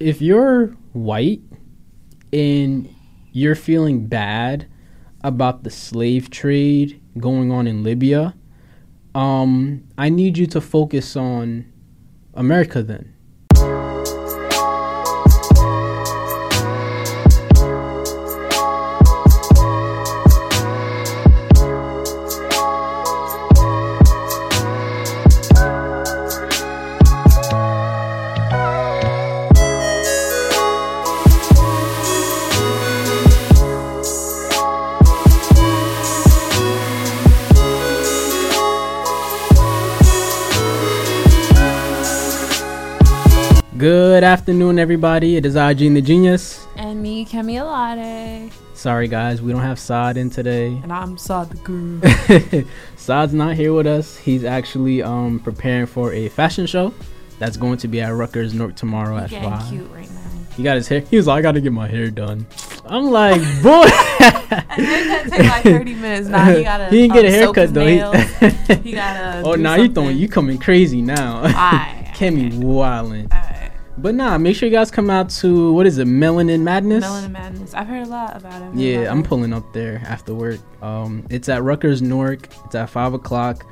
if you're white and you're feeling bad about the slave trade going on in Libya, um, I need you to focus on America then. Good afternoon, everybody. It is I, Gene the Genius. And me, Camilade. Sorry, guys, we don't have Saad in today. And I'm Saad the Guru. Saad's not here with us. He's actually um, preparing for a fashion show that's going to be at Rutgers Newark tomorrow He at getting 5. cute right now. He got his hair. He was like, I got to get my hair done. I'm like, boy. And then that take like 30 minutes. Now he gotta. he didn't get a um, haircut though. nails. He gotta. oh, do now you throwing you coming crazy now. I. Kemi wildin'. But nah, make sure you guys come out to what is it, Melanin Madness? Melanin Madness. I've heard a lot about it. Yeah, I'm pulling up there after work. Um, it's at Rutgers Newark. It's at five o'clock.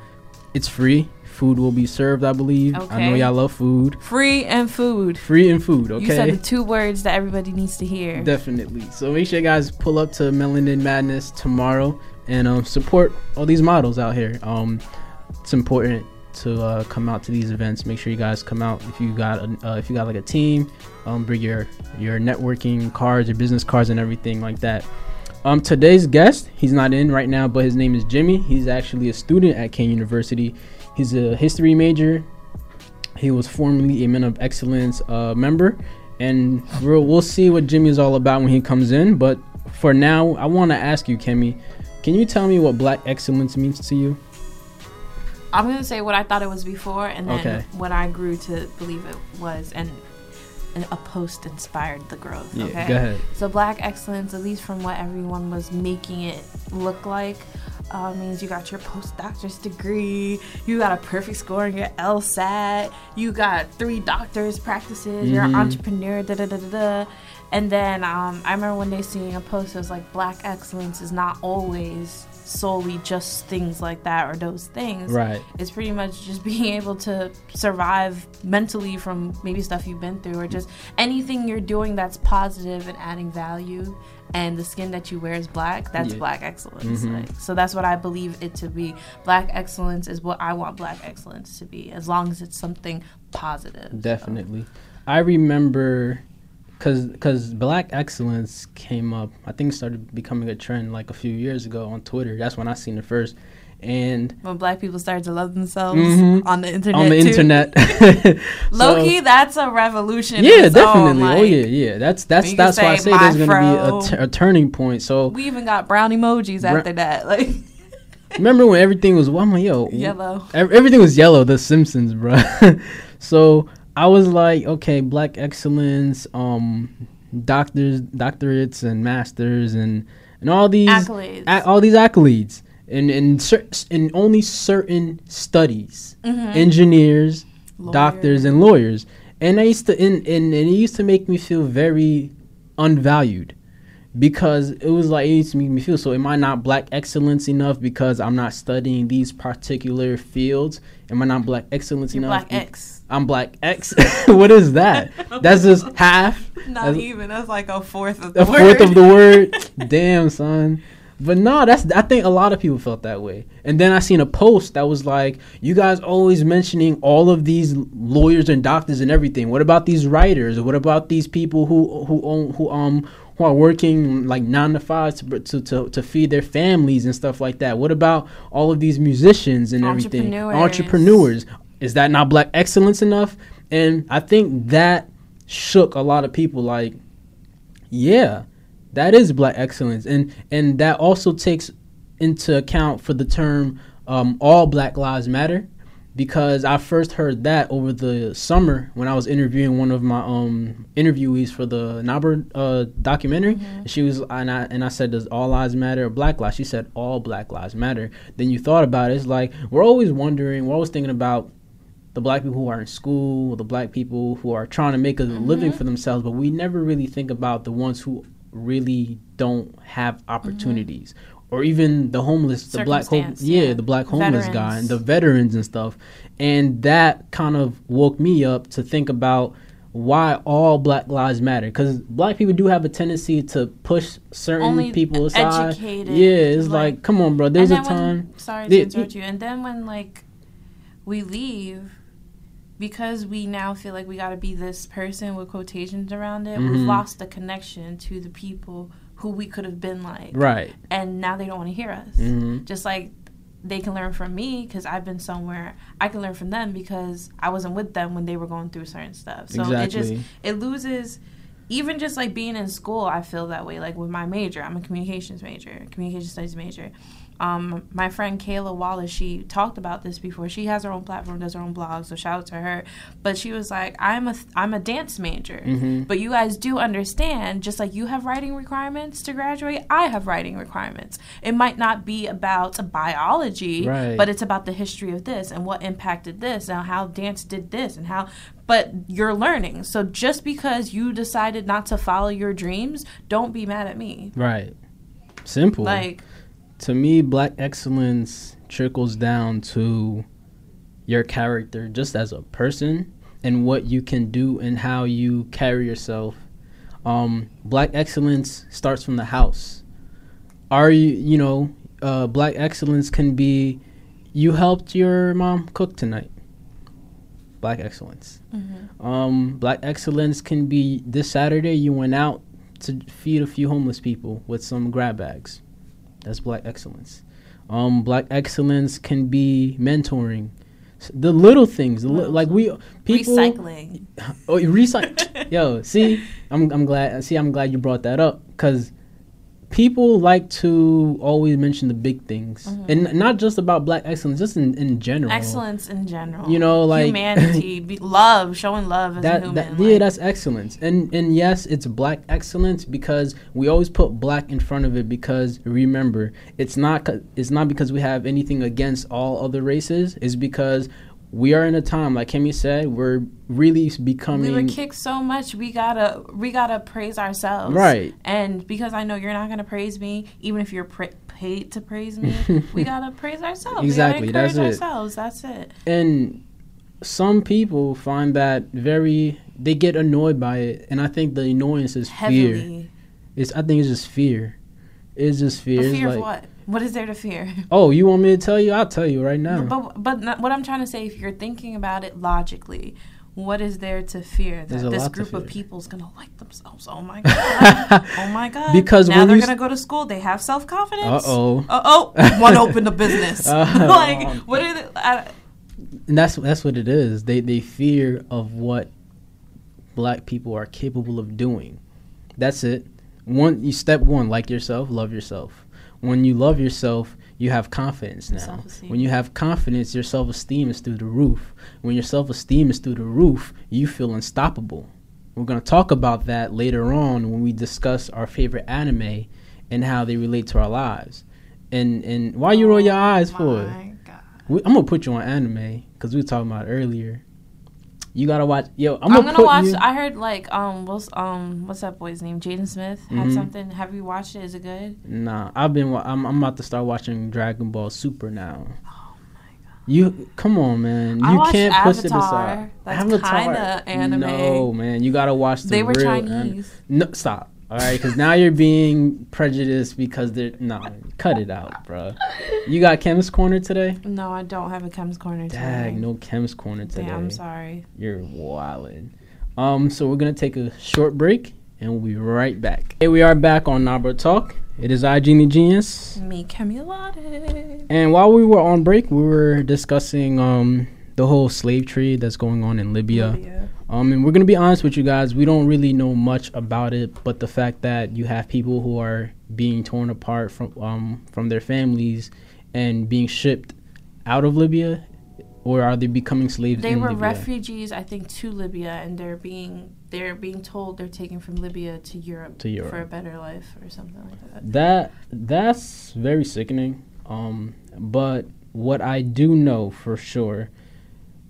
It's free. Food will be served, I believe. I know y'all love food. Free and food. Free and food. Okay. You said Okay. the two words that everybody needs to hear. Definitely. So make sure you guys pull up to Melanin Madness tomorrow and um, support all these models out here. Um, it's important to uh, come out to these events. Make sure you guys come out if you got a, uh, if you got like a team. Um, bring your your networking cards, your business cards, and everything like that. Um, today's guest, he's not in right now, but his name is Jimmy. He's actually a student at Kean University. He's a history major. He was formerly a Men of Excellence uh, member, and we'll, we'll see what Jimmy is all about when he comes in. But for now, I want to ask you, Kemi, can you tell me what Black excellence means to you? I'm gonna say what I thought it was before, and then Okay. what I grew to believe it was, and, and a post inspired the growth. okay. go ahead. So black excellence, at least from what everyone was making it look like, uh, means you got your postdoctor's degree, you got a perfect score in your LSAT, you got three doctors' practices, you're an Mhm. entrepreneur, da da da da da. And then um, I remember one day seeing a post that was like, black excellence is not always solely just things like that or those things. Right. It's pretty much just being able to survive mentally from maybe stuff you've been through or just anything you're doing that's positive and adding value. And the skin that you wear is black. That's Yeah. black excellence. Mhm. Like, so that's what I believe it to be. Black excellence is what I want black excellence to be, as long as it's something positive. So- Definitely. I remember because because black excellence came up i think started becoming a trend like a few years ago on twitter that's when i seen it first and When black people started to love themselves Mhm. on the internet. on the too. internet Low So- that's a revolution. yeah its own, definitely oh yeah yeah that's that's when you can that's why i say there's my gonna be a, t- a turning point so We even got brown emojis Bra- after that. Like, remember when everything was well, i'm like yo yellow. Ev- everything was yellow the simpsons bro so i was like okay black excellence um doctors doctorates and masters and and all these Accolades. a- all these accolades and and cer- in only certain studies Mhm. engineers Lawyer. doctors and lawyers and i used to and, and, and it used to make me feel very unvalued because it was like it used to make me feel so am i not black excellence enough because i'm not studying these particular fields am i not black excellence You're enough black X. i'm black x what is that that's just half Not That's- even. That's like a fourth of the word. a word. fourth of the word. Damn, son. But no, that's I think a lot of people felt that way. And then I seen a post that was like, "You guys always mentioning all of these lawyers and doctors and everything. What about these writers? What about these people who who own who um who are working like nine to five to to to, to feed their families and stuff like that? What about all of these musicians and everything? Entrepreneurs. Entrepreneurs. Is that not black excellence enough? And I think that shook a lot of people. Like, yeah, that is black excellence, and and that also takes into account for the term um, "all Black Lives Matter," because I first heard that over the summer when I was interviewing one of my um interviewees for the Nabruh uh, documentary. And She was and I and I said, "Does all lives matter or Black lives?" She said, "All Black lives matter." Then you thought about it. It's like we're always wondering, we're always thinking about the black people who are in school, the black people who are trying to make a Mm-hmm. living for themselves, but we never really think about the ones who really don't have opportunities. Or even the homeless, the black, hom- Mm-hmm. Yeah, yeah. the black homeless guy, and the veterans and stuff, and that kind of woke me up to think about why all Black Lives Matter. Because black people do have a tendency to push certain Only people aside. educated, Yeah, it's like, like- come on, bro. There's a time. When, sorry to interrupt you. And then when like we leave, because we now feel like we got to be this person with quotations around it, we've Mhm. lost the connection to the people who we could have been like, Right. and now they don't want to hear us. hmm Just like they can learn from me because I've been somewhere. I can learn from them because I wasn't with them when they were going through certain stuff. So it just it loses even just like being in school i feel that way like with my major i'm a communications major communication studies major um, my friend kayla wallace she talked about this before she has her own platform does her own blog so shout out to her but she was like i'm a i'm a dance major Mhm. but you guys do understand just like you have writing requirements to graduate i have writing requirements it might not be about biology Right. but it's about the history of this and what impacted this and how dance did this and how but you're learning so just because you decided not to follow your dreams don't be mad at me Right. Simple. like to me, black excellence trickles down to your character just as a person and what you can do and how you carry yourself. Um, black excellence starts from the house. Are you, you know, uh, black excellence can be you helped your mom cook tonight. Black excellence. Um, black excellence can be this Saturday you went out to feed a few homeless people with some grab bags. That's black excellence. Um, black excellence can be mentoring. The little things, the li- like we people recycling Oh, you recycle. Yo, see, I'm I'm glad. See, I'm glad you brought that up because people like to always mention the big things, mm-hmm. and not just about black excellence, just in in general. excellence in general. You know, like- humanity be, love showing love as a That, human that yeah, that's excellence, and and yes, it's black excellence because we always put black in front of it because remember, it's not it's not because we have anything against all other races. It's because we are in a time, like Kemi said, we're really becoming we were kicked so much we gotta we gotta praise ourselves. Right. and because i know you're not gonna praise me even if you're pra- paid to praise me we gotta praise ourselves. Exactly, we that's it. ourselves that's it. And some people find that very they get annoyed by it and i think the annoyance is fear. It's i think it's just fear. It's just fear. But fear like, of what what is there to fear? Oh you want me to tell you? I'll tell you right now. But but not, what i'm trying to say if you're thinking about it logically what is there to fear that this group of people is gonna like themselves? Oh my god. Oh my god. Because now when they're gonna go to school. They have self-confidence. Uh-oh. Uh oh, one opened a business. Uh, like, what are the? I, and that's that's what it is. They they fear of what black people are capable of doing. That's it. One you step one like yourself love yourself when you love yourself you have confidence now. When you have confidence your self-esteem is through the roof. When your self-esteem is through the roof you feel unstoppable. We're going to talk about that later on when we discuss our favorite anime and how they relate to our lives. And and why you roll your eyes oh for it? Oh My we, I'm gonna put you on anime because we were talking about it earlier. You gotta watch. Yo, I'm I'm, gonna, gonna watch. You, I heard like um what's um what's that boy's name? Jaden Smith had Mhm. something. Have you watched it? Is it good? nah, I've been. wa- I'm, I'm about to start watching Dragon Ball Super now. Oh my god. You come on, man. I You can't push it aside. That's kinda anime. No, man. You gotta watch the They were Chinese. no, stop. All right, because now you're being prejudiced because they're no. cut it out, bro. You got Chemist Corner today? No, I don't have a Chem's Corner today. Dag, no Chemist Corner today. I'm sorry. You're wildin'. Um, so we're gonna take a short break and we'll be right back. Hey, we are back on Nabruh Talk. It is I, Genie Genius. Me, Camulade. And while we were on break, we were discussing um the whole slave trade that's going on in Libya. Libya. Um, and we're gonna be honest with you guys, we don't really know much about it, but the fact that you have people who are being torn apart from um from their families and being shipped out of Libya, or are they becoming slaves? They were Libya? refugees, I think, to Libya, and they're being they're being told they're taken from Libya to Europe, To Europe. for a better life or something like that. That that's very sickening. Um, but what I do know for sure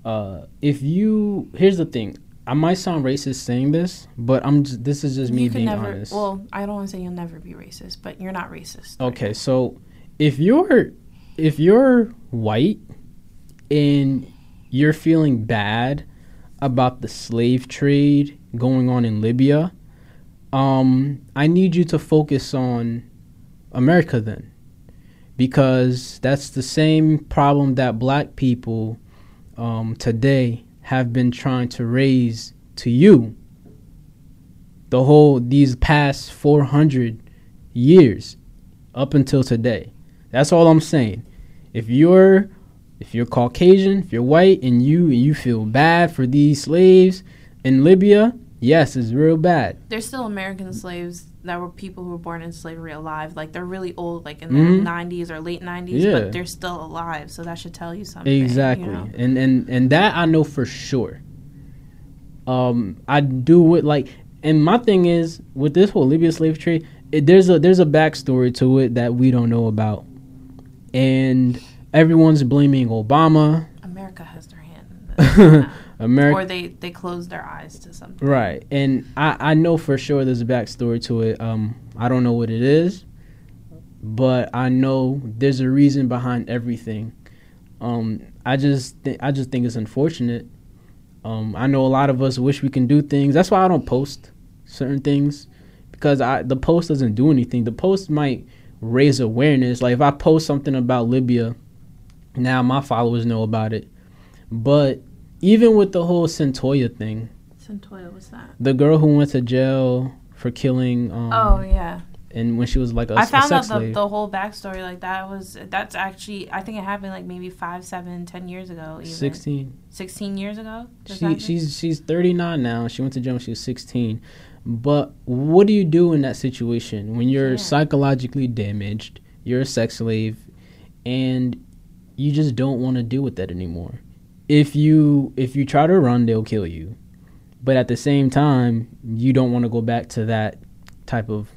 uh, if you here's the thing, I might sound racist saying this, but I'm just, this is just me you can being never. honest. Well, I don't want to say you'll never be racist, but you're not racist. Okay, so if you're if you're white and you're feeling bad about the slave trade going on in Libya, um, I need you to focus on America then. Because that's the same problem that black people um, today have been trying to raise to you the whole these past 400 years up until today. That's all I'm saying. If you're if you're Caucasian, if you're white and you and you feel bad for these slaves in Libya, yes, it's real bad. There's still American slaves that were people who were born in slavery alive. Like they're really old, like in Mhm. the 90s or late 90s, Yeah. but they're still alive. So that should tell you something. you Exactly. know? And and and that I know for sure. Um I do it like and my thing is with this whole Libya slave trade, it, there's a there's a backstory to it that we don't know about. And everyone's blaming Obama, America has their hand in this. America or they, they close their eyes to something. Right, and I, I know for sure there's a backstory to it. Um, I don't know what it is, but I know there's a reason behind everything. Um, I just th- I just think it's unfortunate. Um, I know a lot of us wish we can do things. That's why I don't post certain things because I the post doesn't do anything. The post might raise awareness. Like if I post something about Libya, now my followers know about it. But even with the whole Cyntoia thing, Cyntoia, what's that? the girl who went to jail for killing um oh, yeah. and when she was like a, I found out the, the whole backstory. Like that was, that's actually, I think it happened like maybe five, seven, ten years ago. Even. 16 16 years ago? She she's she's 39 now she went to jail when she was 16 but what do you do in that situation when you're Yeah. psychologically damaged you're a sex slave and you just don't want to deal with that anymore if you if you try to run they'll kill you but at the same time you don't want to go back to that type of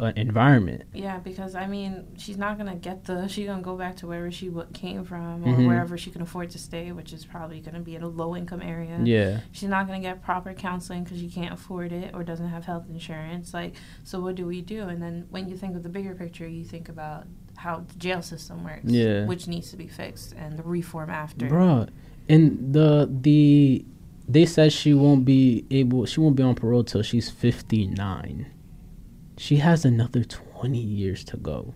uh, environment Yeah, because I mean, she's not gonna get the. She's gonna go back to wherever she w- came from, or Mhm. wherever she can afford to stay, which is probably gonna be in a low income area. yeah She's not gonna get proper counseling because she can't afford it or doesn't have health insurance. Like, so what do we do? And then when you think of the bigger picture, you think about how the jail system works, Yeah. which needs to be fixed, and the reform after. Bruh, and the the they said she won't be able she won't be on parole till she's 59 she has another 20 years to go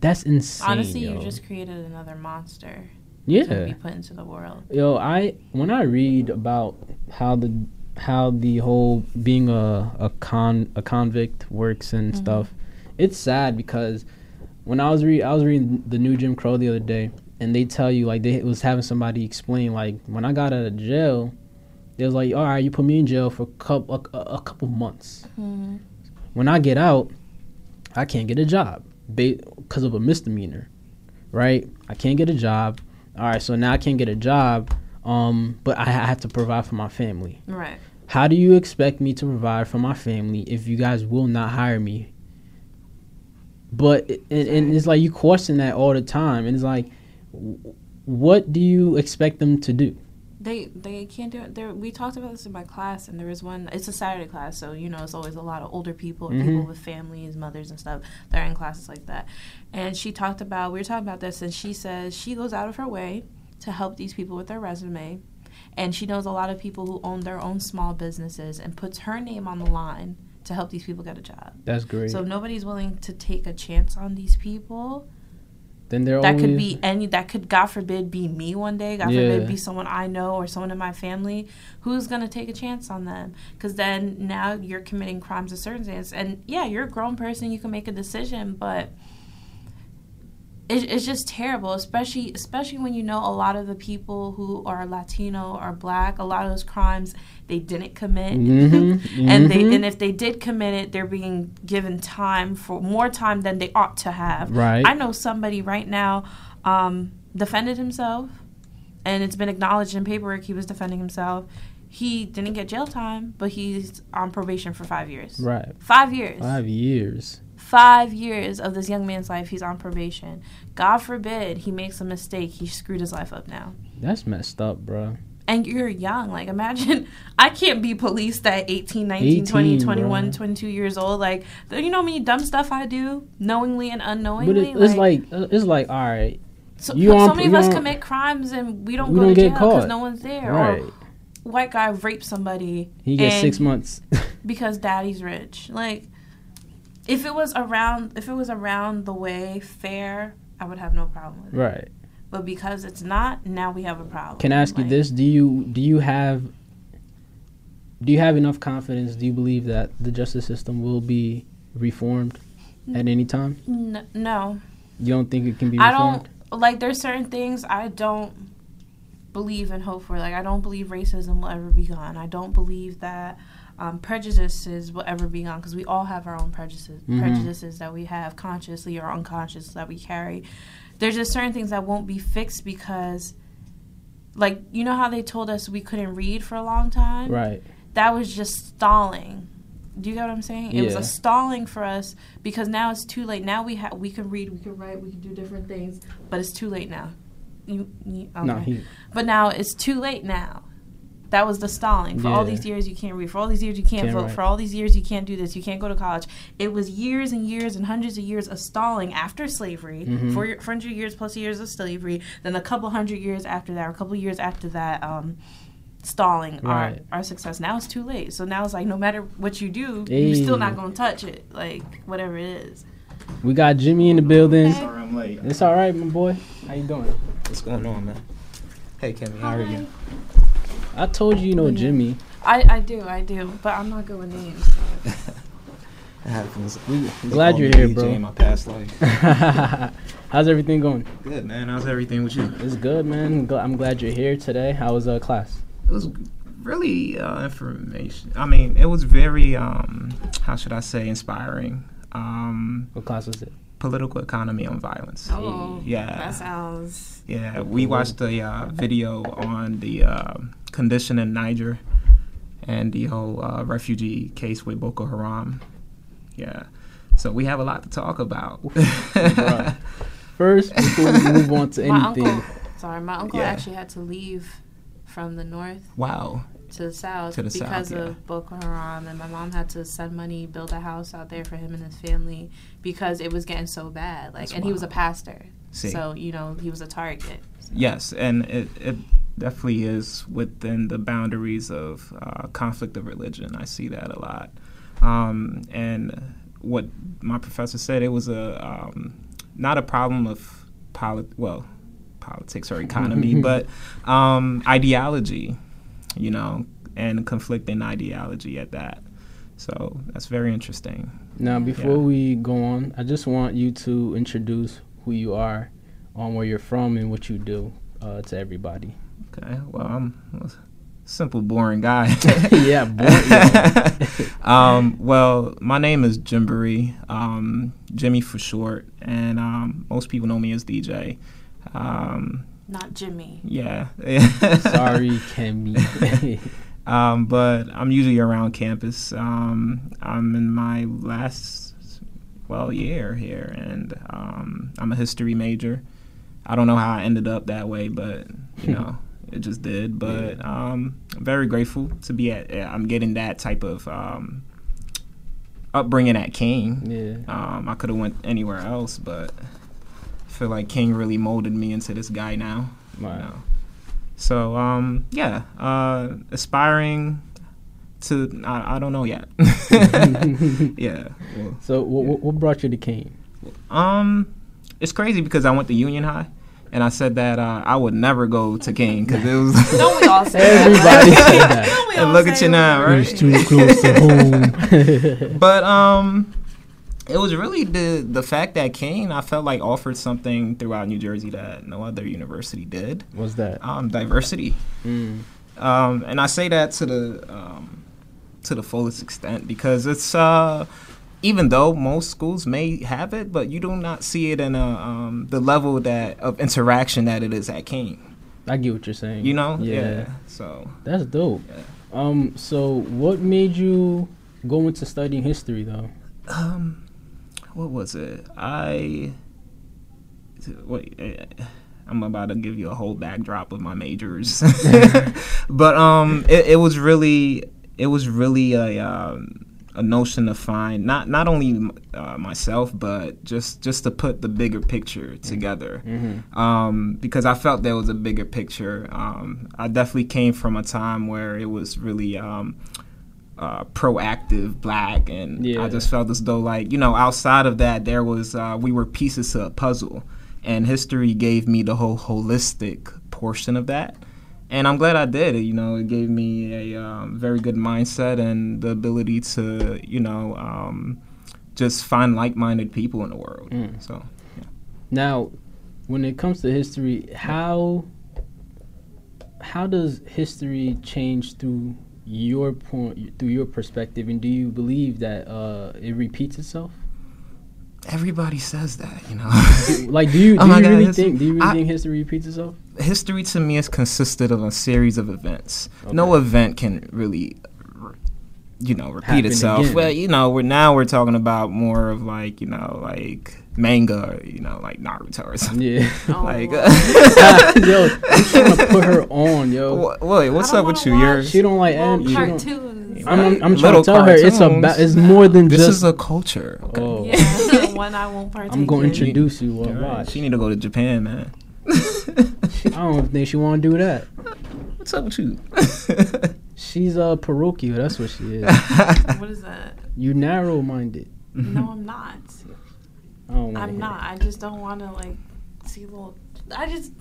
that's insane Honestly, yo. you just created another monster Yeah. to be put into the world. yo i when i read about how the how the whole being a a con a convict works and Mhm. stuff it's sad because when i was read i was reading the new jim crow the other day and they tell you like they was having somebody explain like when i got out of jail they was like all right you put me in jail for a couple a, a couple months. Mm-hmm. when i get out i can't get a job because of a misdemeanor right? I can't get a job. All right so now i can't get a job um but i ha- have to provide for my family. Right. how do you expect me to provide for my family if you guys will not hire me? But and, and it's like you question that all the time and it's like what do you expect them to do They they can't do it. There we talked about this in my class, and there was one. It's a Saturday class, so you know it's always a lot of older people, or people mm-hmm. with families, mothers, and stuff that are in classes like that. And she talked about we were talking about this, and she says she goes out of her way to help these people with their resume, and she knows a lot of people who own their own small businesses and puts her name on the line to help these people get a job. that's great So if nobody's willing to take a chance on these people, then they're that always could be any that could god forbid be me one day. God Yeah. forbid be someone i know or someone in my family who's going to take a chance on them. Because then now you're committing crimes of circumstance and yeah you're a grown person. You can make a decision but it, it's just terrible especially especially when you know a lot of the people who are latino or black a lot of those crimes they didn't commit Mhm, and they mhm. and if they did commit it they're being given time for more time than they ought to have right I know somebody right now um, defended himself, and it's been acknowledged in paperwork he was defending himself. He didn't get jail time, but he's on probation for five years. right Five years. five years Five years of this young man's life, he's on probation. God forbid he makes a mistake. He screwed his life up now. That's messed up, bro. And you're young. Like, imagine, I can't be policed at 18, 19, 20, 21, bro. 22 years old. Like, you know how many dumb stuff I do, knowingly and unknowingly? But it, it's like uh, it's like all right, so, you so many of us commit crimes and we don't We go don't to jail because no one's there. right? Or white guy raped somebody. He gets six months. because daddy's rich. Like if it was around if it was around the way fair, I would have no problem with it. right. But because it's not, now we have a problem. Can I ask you this? Do you do you have do you have enough confidence? Do you believe that the justice system will be reformed at any time? N- no. You don't think it can be I don't like there's certain things I don't believe and hope for. Like I don't believe racism will ever be gone. I don't believe that um, prejudices will ever be gone because we all have our own prejudices, Mhm. prejudices that we have consciously or unconscious that we carry. There's just certain things that won't be fixed because, like you know how they told us we couldn't read for a long time. Right. That was just stalling. Do you get what I'm saying? It was a stalling for us because now it's too late. Now we have we can read, we can write, we can do different things, but it's too late now. You, you okay. No, he but now it's too late now. That was the stalling. For all these years you can't read. For all these years you can't, Can't vote. write. For all these years you can't do this. You can't go to college. It was years and years and hundreds of years of stalling after slavery. Mhm. For 400 years plus years of slavery. Then a couple hundred years after that, or a couple years after that, um, stalling Right. our, our success. Now it's too late. So now it's like no matter what you do, Hey. you're still not going to touch it. Like whatever it is. we got Jimmy in the building. Okay. Sorry I'm late. It's all right, my boy. How you doing? What's going on, man? Hey, kevin how are you? I told you, you know Jimmy. I, I do, I do, but I'm not good with names. It happens. We They glad you're here, DJ bro. In my past life. How's everything going? Good, man. How's everything with you? It's good, man. Gl- I'm glad you're here today. How was uh, class? It was really uh, information. I mean, it was very, um, how should I say, inspiring. Um, What class was it? political economy on violence. Oh, Yeah. That sounds. Yeah, we watched a uh, video on the uh, condition in Niger and the whole uh, refugee case with Boko Haram. Yeah, so we have a lot to talk about. Bruh. First, before we move on to anything. My anything, uncle, sorry, my uncle Yeah. actually had to leave from the north wow. to the south To the because south, yeah. of Boko Haram, and my mom had to send money, build a house out there for him and his family because it was getting so bad. Like, That's and he was a pastor, See. so you know he was a target. Yes, and it, it definitely is within the boundaries of uh, conflict of religion. I see that a lot. Um, and what my professor said, it was a um, not a problem of polit- well, politics or economy, but um, ideology, you know, and conflicting ideology at that. So that's very interesting. now before Yeah. we go on, I just want you to introduce who you are, on where you're from, and what you do uh, to everybody. Okay, well, I'm a simple, boring guy. yeah, boring, yeah. um, well, my name is Jimbury, um, Jimmy for short, and um, most people know me as DJ. Um, Not Jimmy. yeah. Sorry, Kemi. um, but I'm usually around campus. Um, I'm in my last, well, year here, and um, I'm a history major. I don't know how I ended up that way, but you know, it just did. But um, I'm very grateful to be at. I'm getting that type of um, upbringing at King. yeah. Um, I could have went anywhere else, but I feel like King really molded me into this guy now. you know. So um, yeah, uh, aspiring to I, I don't know yet. yeah. Well, So, what, what- what brought you to Kean? um, it's crazy because I went to Union High, and I said that uh, I would never go to King because it was. Don't we all say that? Everybody said that. Don't And look at you now, right? It's too close to home. but um it was really the the fact that Kean I felt like offered something throughout New Jersey that no other university did. What's that? Um, diversity. Mm. Um, and I say that to the um, to the fullest extent because it's uh, even though most schools may have it, but you do not see it in a, um, the level that of interaction that it is at King. I get what you're saying. You know? Yeah. So That's dope. Yeah. Um, so what made you go into studying history though? um, what was it? I wait. eh, I'm about to give you a whole backdrop of my majors, but um, it, it was really it was really a um, a notion to find not not only uh, myself but just just to put the bigger picture together um, because I felt there was a bigger picture. Um, I definitely came from a time where it was really um, uh, proactive black, and Yeah. I just felt as though like you know outside of that there was uh, we were pieces to a puzzle, and history gave me the whole holistic portion of that. And I'm glad I did. You know, it gave me a um, very good mindset and the ability to, you know, um, just find like-minded people in the world. Mm. So, Now, when it comes to history, how how does history change through your point, through your perspective, and do you believe that uh, it repeats itself? everybody says that, you know. Like, do you do Oh my you God, really think do you really I- think history repeats itself? History to me is consisted of a series of events. No event can really, you know, repeat Happen itself. again. Well, you know, we're now we're talking about more of like you know like manga, or, you know, like Naruto or something. Yeah. Oh, Like, Lord. Uh, yo, I'm trying to put her on, yo. Wha- wait, what's up with you? You're She don't like anime. She don't- cartoons. I'm, I'm, I'm trying Little to tell her it's a ba- cartoons. it's more than this just. This is a culture. Okay. oh, Yeah, one I won't partake I'm going to in. introduce you. Uh, well, All right, watch. She need to go to Japan, man. I don't think she want to do that. What's up with you? She's a parochial. That's what she is. What is that? You narrow minded. No, I'm not. I don't I'm hear not. I just don't want to like see little. I just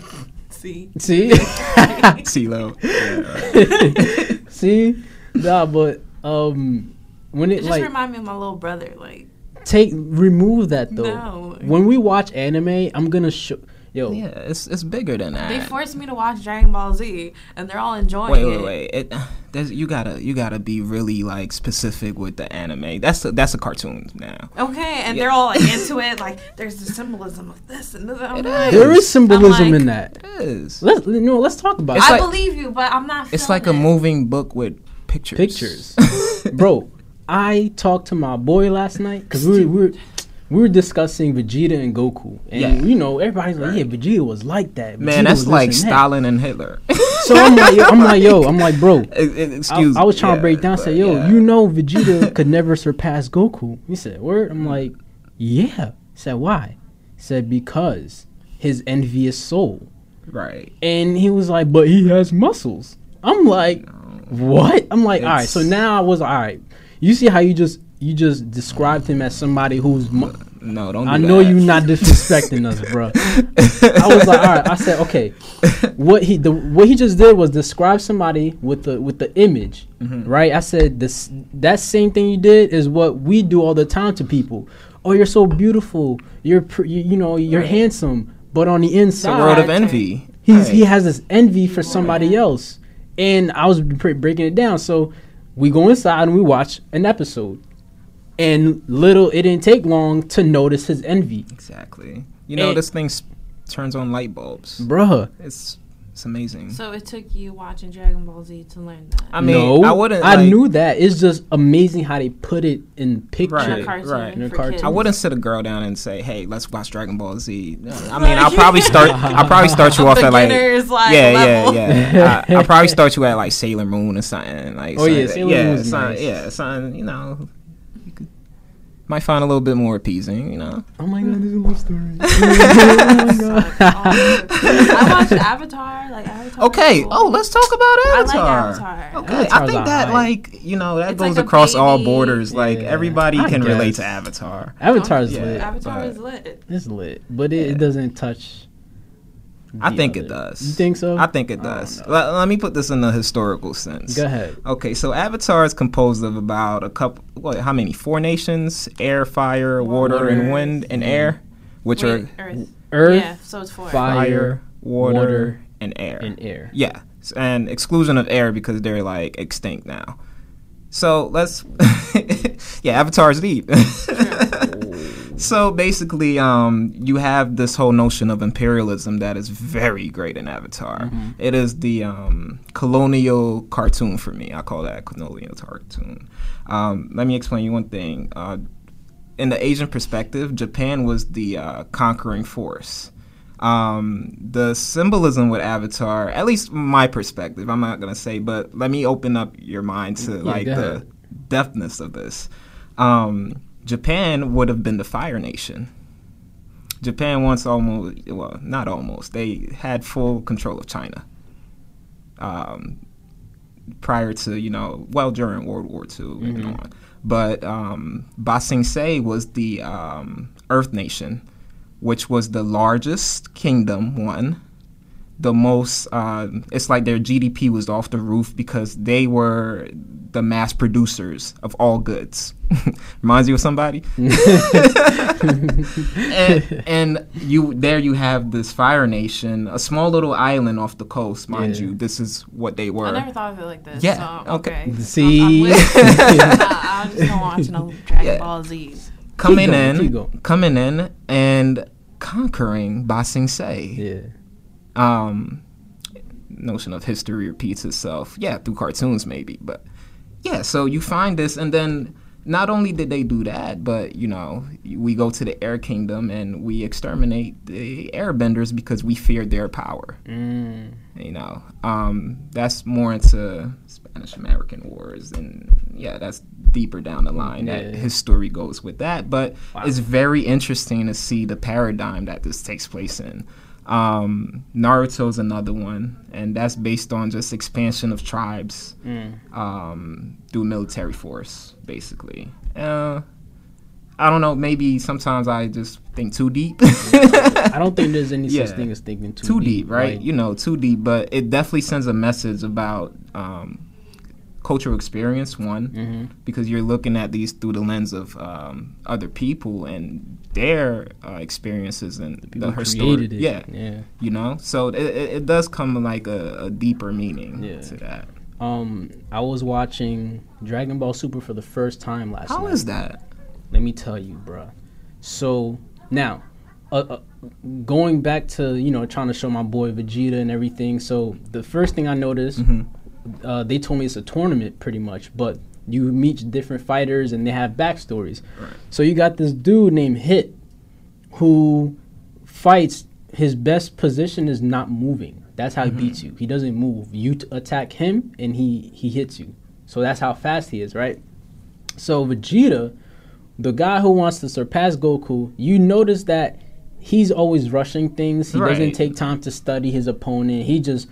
see. it. See, low. Yeah, right. see, nah, but um, when It it just like remind me of my little brother. Like take remove that though. no, When we watch anime, I'm gonna show. Yo, Yeah, it's it's bigger than that. they forced me to watch Dragon Ball Z, and they're all enjoying Wait, it. wait, wait. It, there's, you gotta you gotta be really like specific with the anime. That's a, that's a cartoon now. Okay, and Yeah. they're all like into it. Like there's the symbolism of this and this. I'm It like, there is symbolism like- in that. It is. Let's you know. Let's talk about It's it. I like- believe you, but I'm not. It's like a moving book with pictures. pictures, bro. I talked to my boy last night because we were, we were we were discussing Vegeta and Goku, and Yeah. you know everybody's like, yeah, Vegeta was like that. Man, Vegeta that's like and that." Stalin and Hitler. So I'm like, yo, I'm like, yo, I'm like, bro. E- e- I, Excuse I was trying to break down. Say, yo, yeah. you know, Vegeta could never surpass Goku. He said, "Word." I'm like, yeah. He said, why? He said because his envious soul. right. And he was like, but he has muscles. I'm like, what? I'm like, all right. So now I was all right. You see how you just you just described him as somebody who's. Mu- No, don't. Do I know that. you not disrespecting us, bro. I was like, all right. I said, okay. What he the what he just did was describe somebody with the with the image, Mm-hmm. right? I said this that same thing you did is what we do all the time to people. Oh, you're so beautiful. You're pr- you, you know you're Right. handsome, but on the It's a inside, world of envy. He's Right. he has this envy for somebody else, and I was pre- breaking it down. So we go inside and we watch an episode, and little it didn't take long to notice his envy, exactly. You know, And- this thing s- turns on light bulbs. bruh. It's it's amazing. So it took you watching Dragon Ball Z to learn that. I mean, no, I wouldn't. I like- knew that. It's just amazing how they put it in picture. Right, in a cartoon right. In a cartoon. I wouldn't sit a girl down and say, "Hey, let's watch Dragon Ball Z." I mean, I'll probably start. I'll probably start you off at like, like, yeah, level. yeah, yeah. I, I'll probably start you at like Sailor Moon or something. Like, Oh, yeah, something- Sailor yeah, Moon's something- nice. yeah, something. You know, you could might find a little bit more appeasing. You know, Oh my god, this is a love story. oh my god. all the- I watched Avatar. Like Avatar. okay. cool. Oh, let's talk about I like Avatar. Avatar. Okay, I think that alright. like you know that It's goes like a across all baby- borders. Like everybody I can relate to Avatar. Avatar's Yeah. lit. Avatar is lit. It's lit, but it, Yeah. it doesn't touch. I the think it does. You think so? I think it does. Let, let me put this in a historical sense. Go ahead. Okay, so Avatar is composed of about a couple. What? How many? Four nations: air, fire, water, Water. and wind, and air, which Wait, are Earth. Earth, Yeah, so it's four. Fire, fire, water, water, and air. and air. Yeah, and exclusion of air because they're like extinct now. So let's, yeah, Avatar's deep. so basically, um, you have this whole notion of imperialism that is very great in Avatar. It is the um, colonial cartoon for me. I call that colonial cartoon. Um, let me explain you one thing. Uh, in the Asian perspective, Japan was the uh, conquering force. Um, the symbolism with Avatar, at least my perspective, I'm not gonna say, but let me open up your mind to Yeah, like the depthness of this. Um, Japan would have been the Fire Nation. Japan once almost, well, not almost, they had full control of China. Um, prior to you know well during World War II and Mhm. on. But um, Ba Sing Se was the um, Earth Nation, which was the largest kingdom. One, the most. Uh, it's like their GDP was off the roof because they were the mass producers of all goods. Reminds you of somebody. and, and you there you have this Fire Nation, a small little island off the coast, mind Yeah. you. This is what they were. I never thought of it like this. Yeah, So, okay. okay. See? I'm, I'm. I, I just don't watch no Dragon Yeah. Ball Z. coming going, in, coming in, and conquering Ba Sing Se. Yeah. Um, notion of history repeats itself. Yeah, through cartoons maybe, but yeah. So you find this, and then not only did they do that, but you know, we go to the Air Kingdom and we exterminate the Airbenders because we feared their power. Mm. You know, um, that's more into Spanish American Wars, and yeah, that's deeper down the line. Yeah. That his story goes with that, but Wow. it's very interesting to see the paradigm that this takes place in. Um, Naruto's another one, and that's based on just expansion of tribes Mm. um, through military force, basically. Uh, I don't know. Maybe sometimes I just think too deep. I don't think there's any Yeah. such thing as thinking too, too deep, right? Like, You know, too deep, but it definitely sends a message about um, cultural experience. One, mhm. because you're looking at these through the lens of um, other people and their uh, experiences and People the, her story. it. Yeah, Yeah. you know, so it, it, it does come like a, a deeper meaning Yeah. to that. Um, I was watching Dragon Ball Super for the first time last How night. is that? Let me tell you, bruh. So now, uh, uh, going back to you know trying to show my boy Vegeta and everything. So the first thing I noticed, Mhm. Uh, they told me it's a tournament pretty much, but you meet different fighters and they have backstories. Right. So you got this dude named Hit, who fights. His best position is not moving. That's how he beats you. He doesn't move. You t- attack him and he he hits you. So that's how fast he is, right? So Vegeta, the guy who wants to surpass Goku, you notice that he's always rushing things. He doesn't take time to study his opponent. He just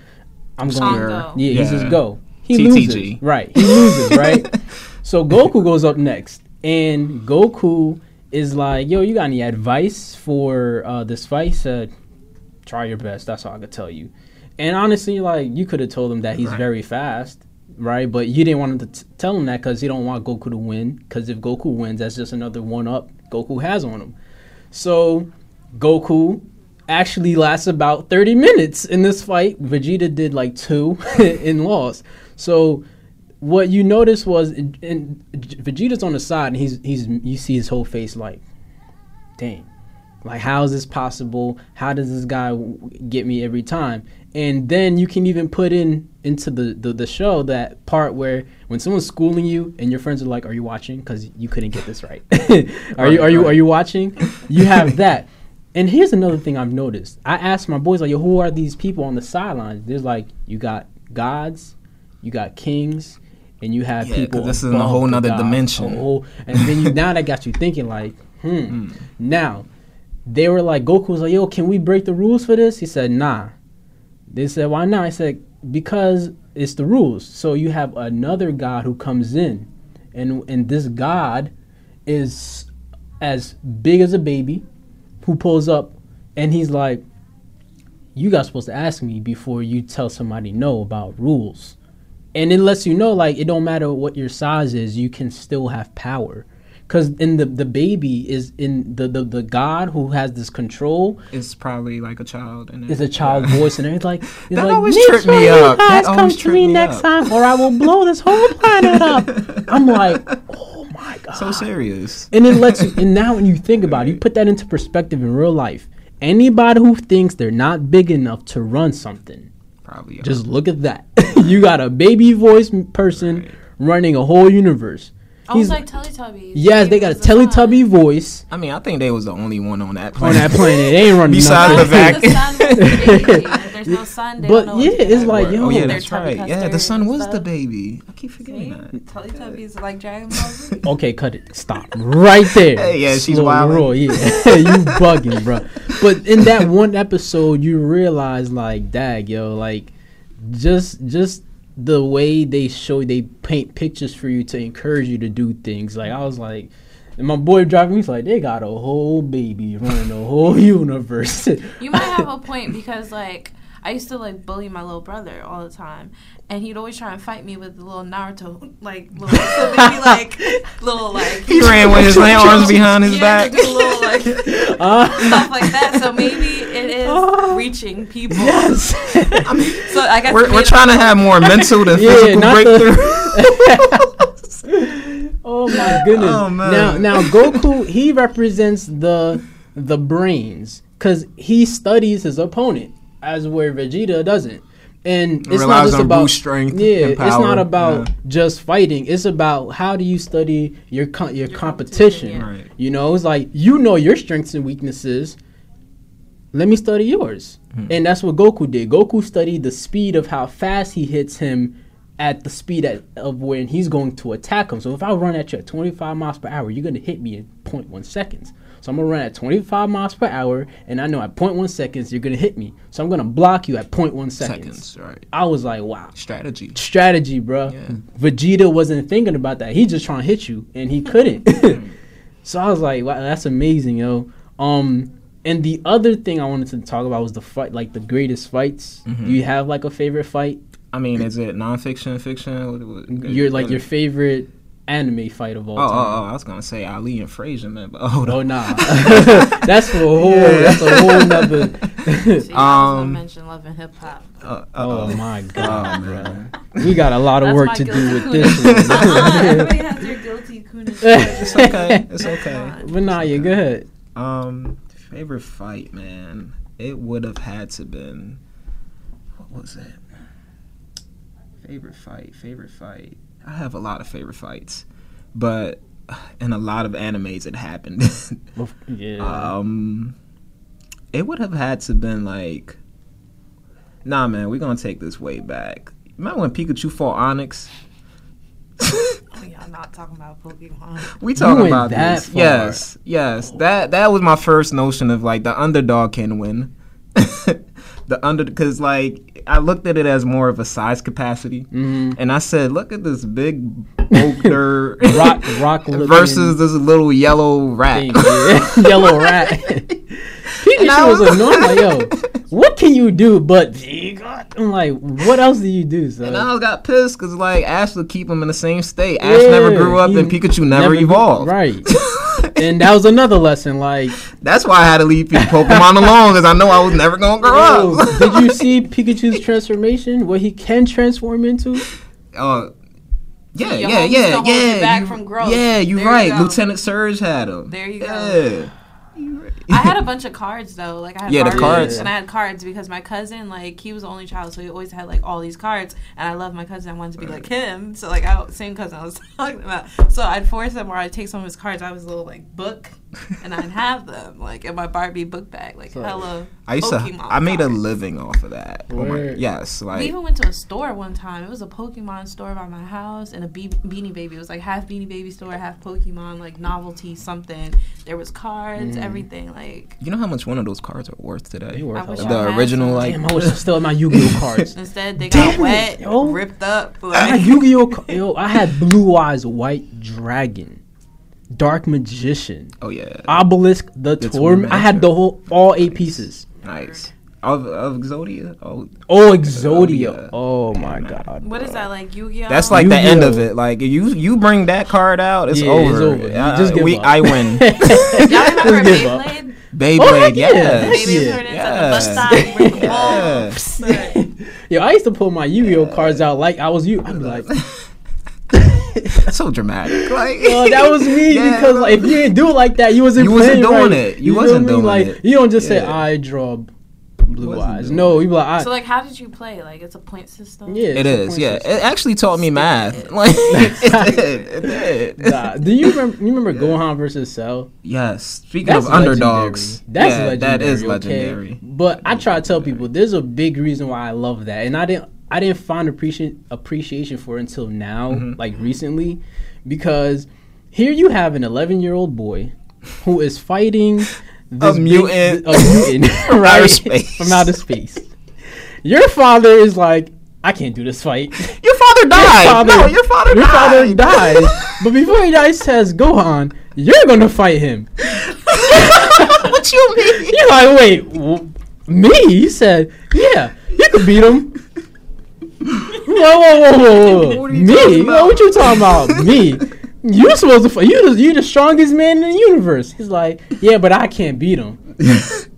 I'm going pure- go. yeah, he's just Yeah. go. He TTG. loses. Right. He loses, right? So Goku goes up next. And Goku is like, yo, you got any advice for uh, this fight? He said, try your best. That's all I could tell you. And honestly, like, you could have told him that he's Right. very fast, right? But you didn't want to t- tell him that because you don't want Goku to win. Because if Goku wins, that's just another one up Goku has on him. So Goku actually lasts about 30 minutes in this fight. Vegeta did like two and lost. So what you notice was in, Vegeta's on the side and he's he's you see his whole face like, dang, like how is this possible? How does this guy w- get me every time? And then you can even put in into the, the, the show that part where when someone's schooling you and your friends are like, "Are you watching?" Because you couldn't get this right. are you are you are you watching? You have that. And here's another thing I've noticed. I asked my boys like, "Yo, who are these people on the sidelines?" There's like, you got gods, you got kings, and you have Yeah, people. this is in a whole the nother gods. dimension. Whole- and then you now that got you thinking like, hmm. Now, they were like, Goku was like, "Yo, can we break the rules for this?" He said, "Nah." They said, "Why not?" I said, "Because it's the rules." So you have another god who comes in, and and this god is as big as a baby, who pulls up, and he's like, "You guys supposed to ask me before you tell somebody no about rules." And it lets you know, like, it don't matter what your size is, you can still have power. Cause in the the baby is in the the, the God who has this control It's probably like a child. and it. is a child voice and it's like it's That like, always "Make tripped sure me up. That come to me me next up. time or I will blow this whole planet up. I'm like, oh my god. So serious. And it lets you and now when you think about it, you put that into perspective in real life. Anybody who thinks they're not big enough to run something, Probably. just look at that. you got a baby voice person Right. running a whole universe. Almost like Teletubbies. yes, they got a was the. Teletubby voice I mean, I think they was the only one on that planet. on that planet. They ain't running Besides the vac- the sun was the baby. If there's no sun, they But don't know yeah, it's like, yo, oh yeah, that's right. Yeah, the sun and was the baby. I keep See? forgetting that. Teletubbies are like Dragon Ball Z. Okay, cut it. Stop. Right there. Hey, yeah, she's Slow wildin'. roll, Yeah, you bugging, bro. But in that one episode, you realize, like, dag, yo, like, just, just the way they show, they paint pictures for you to encourage you to do things. Like, I was like, and my boy driving, he's like, they got a whole baby running the whole universe. You might have a point because like I used to like bully my little brother all the time, and he'd always try and fight me with the little Naruto like little so maybe like little like He ran with his land arms behind his yeah, back. do little like Uh, stuff like that. So maybe it is Oh. reaching people. yes. So I guess We're, we're trying to have more mental than Yeah, physical not the- breakthrough. Oh my goodness! Oh, man. Now, now Goku he represents the the brains because he studies his opponent, as where Vegeta doesn't. And it's not just on about brute strength Yeah, and it's not about yeah. just fighting. It's about how do you study your co- your, Your competition. competition, yeah. Right. You know, it's like you know your strengths and weaknesses. Let me study yours. Hmm. And that's what Goku did. Goku studied the speed of how fast he hits him at the speed at, of when he's going to attack him. So if I run at you at 25 miles per hour, you're going to hit me in 0.1 seconds. So I'm to run at 25 miles per hour, and I know at 0.1 seconds you're to hit me. So I'm to block you at 0.1 seconds. Seconds, right? I was like, wow. Strategy. Strategy, bro. Yeah. Vegeta wasn't thinking about that. He just trying to hit you, and he couldn't. so I was like, wow, that's amazing, yo. Um, and the other thing I wanted to talk about was the fight, like the greatest fights. Mhm. Do you have like a favorite fight? I mean, is it nonfiction, fiction? What, what, Your like your favorite anime fight of all Oh, oh, time. oh, I was gonna say Ali and Frazier, man. But hold Oh on. nah, that's for a whole. Yeah. That's a whole nother. See, I was gonna Um, mention love and hip hop. Uh, oh my Oh, god, bro. man. We got a lot of That's work to do with this. Everybody has their guilty Kunis. It's okay. It's okay. but nah, you go ahead. Um, favorite fight, man. It would have had to been. What was it? Favorite fight. Favorite fight. I have a lot of favorite fights, but in a lot of animes it happened. Yeah. um, it would have had to been like. Nah, man, we're gonna take this way back. Remember when Pikachu fought Onix? We are not talking about Pokemon. We talking went about that this. far. Yes, yes. That that was my first notion of like the underdog can win. the under because like I looked at it as more of a size capacity, Mhm. and I said, look at this big boulder Rock, rock versus this little yellow rat. thing, yeah. yellow rat. Pikachu was was- annoying. Like, yo, what can you do? But I'm like, what else do you do? So And I got pissed because like Ash would keep him in the same state. Ash never grew up, and Pikachu never, grew- evolved. Right. And that was another lesson. Like, That's why I had to leave Pokemon alone because I know I was never gonna grow yo, up. did you see Pikachu's transformation? What he can transform into? Uh, yeah, Your yeah, yeah, to hold you yeah. back you- from growth. Yeah, you're There right. go. Lieutenant Surge had him. There you go. I had a bunch of cards though. Like I had Yeah, the cards. and I had cards because my cousin, like, he was the only child, so he always had like all these cards. And I loved my cousin. I wanted to be like him. So like, I same cousin I was talking about. So I'd force him, or I'd take some of his cards. I was a little like book, and I'd have them like in my Barbie book bag, like So- hella. I used Pokemon to. I made a living off of that. Oh my, Word. yes, We even went to a store one time. It was a Pokemon store by my house and a Be- Beanie Baby. It was like half Beanie Baby store, half Pokemon, like novelty something. There was cards, Mm. everything. Like you know how much one of those cards are worth today. They worth I wish The lot. original, some. like Damn, I wish I still had my Yu-Gi-Oh cards. instead they Damn got wet, it, yo. ripped up. I had Yu-Gi-Oh. Yo, I had Blue Eyes White Dragon, Dark Magician, oh yeah, Obelisk, the, The Torment. I had the whole all eight pieces. nice. Of of Exodia. Oh, Oh, Exodia. Oh, yeah. Oh my Yeah, man. god. what is that like Yu-Gi-Oh? that's like the end of it. Like you you bring that card out, it's Yeah, over. it's over. I- just give we up. I win. Y'all remember Just give up. Beyblade? Beyblade, Oh, heck yeah. yes. Baby Yeah. turned into Yeah. the bus stop, you bring the Yeah. ball. Right. Yo, I used to pull my Yu-Gi-Oh cards out like I was you. I'd be like, That's so dramatic. Like Yo, that was me Yeah. because like if you didn't do it like that, you wasn't You wasn't doing right. it. You know wasn't what I mean? doing like, it. You don't just say Yeah. I draw blue eyes. No, you be like, I, So like, how did you play? Like, it's a point system. yeah, it's a is, point yeah. system. It actually taught me math. Like it did. It did. Nah, do you remember? You remember Gohan versus Cell? Yes. Speaking That's of underdogs. That's yeah, legendary. that is okay? legendary. But I try to tell people there's a big reason why I love that, and I didn't. I didn't find appreciation appreciation for it until now, Mhm. like recently, because here you have an 11 year old boy who is fighting this big- mutant. a mutant, From right? outer space. From outer space. Your father is like, I can't do this fight. Your father died. father- no, your father Your died. father dies, but before he dies, says, "Gohan, you're gonna fight him." what you mean? You're like, wait, w- me? He said, yeah, you could beat him. Whoa, whoa, whoa, whoa, whoa. What you Me? talking? What you talking about? me? You supposed to fight? You the, you the strongest man in the universe. He's like, yeah, but I can't beat him.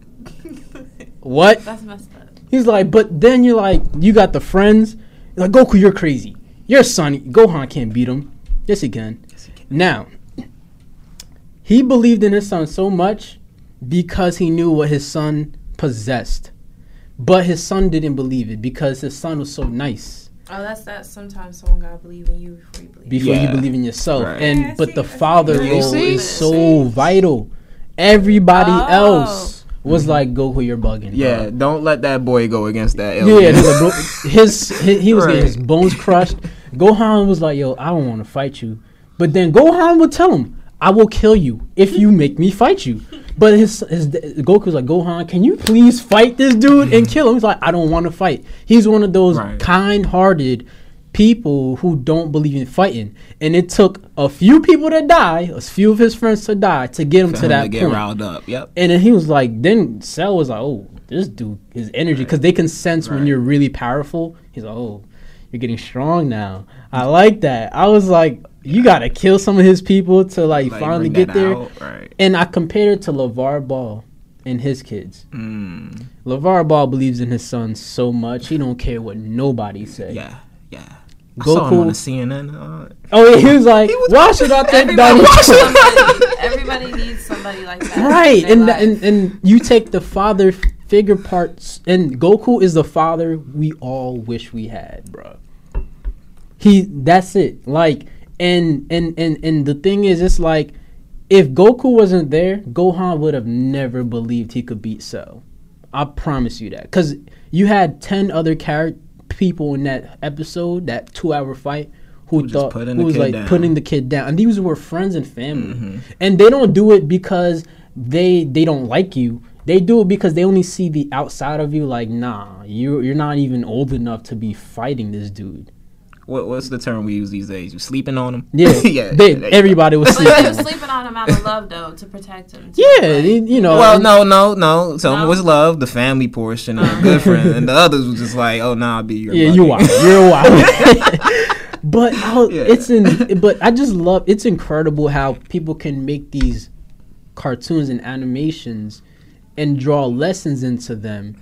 What? That's messed up. He's like, but then you're like, you got the friends. You're like, Goku, you're crazy. Your son, Gohan can't beat him. Yes, he can. Now, he believed in his son so much because he knew what his son possessed. But his son didn't believe it because his son was so nice Oh, that's that. Sometimes someone gotta believe in you before you believe. before you believe in yourself. Right. And Yeah, but see- the father You role see? is so vital. Everybody Oh. else was mm-hmm. like, Goku, you're bugging. bro." Yeah, don't let that boy go against that Yeah, alien. he's like, bro, his, his he was getting his bones crushed. Gohan was like, "Yo, I don't want to fight you," but then Gohan would tell him, "I will kill you if you make me fight you." But his his Goku's like, "Gohan, can you please fight this dude and kill him?" He's like, "I don't want to fight." He's one of those Right. kind-hearted people who don't believe in fighting, and it took a few people to die, a few of his friends to die, to get him For to him that to get point. riled up. Yep. And then he was like, then Cell was like, oh, this dude, his energy, because they can sense when you're really powerful. He's like, oh, you're getting strong now. I like that. I was like, you got to kill some of his people to like, Like, finally get there. out, Right. And I compared it to LeVar Ball and his kids. Mm, LeVar Ball believes in his son so much, he don't care what nobody says. yeah. Yeah. I saw him Goku- on the CNN. Uh, Oh, yeah, he was like, was- why should I think that Everybody, he needs somebody, everybody needs somebody like that. right and, life. and and you take the father figure parts and goku is the father we all wish we had bro he that's it like and and and and the thing is it's like if goku wasn't there gohan would have never believed he could beat cell. I promise you that. Because you had 10 other character people in that episode that two hour fight who, Who thought who was like down. putting the kid down. And these were friends and family. Mhm. and they don't do it because they they don't like you. They do it because they only see the outside of you like nah you you're not even old enough to be fighting this dude what, what's the term we use these days? You sleeping on them? yeah yeah. they, there everybody was But sleeping he on was him. sleeping on him out of love, though, to protect him. too, yeah like- you, you know Well, no, no, no. Some No? was love, the family portion, and a good friend, and the others was just like, "Oh, nah, I'll be your." yeah buddy. you are you're wild but how, Yeah. it's in but i just love it's incredible how people can make these cartoons and animations and draw lessons into them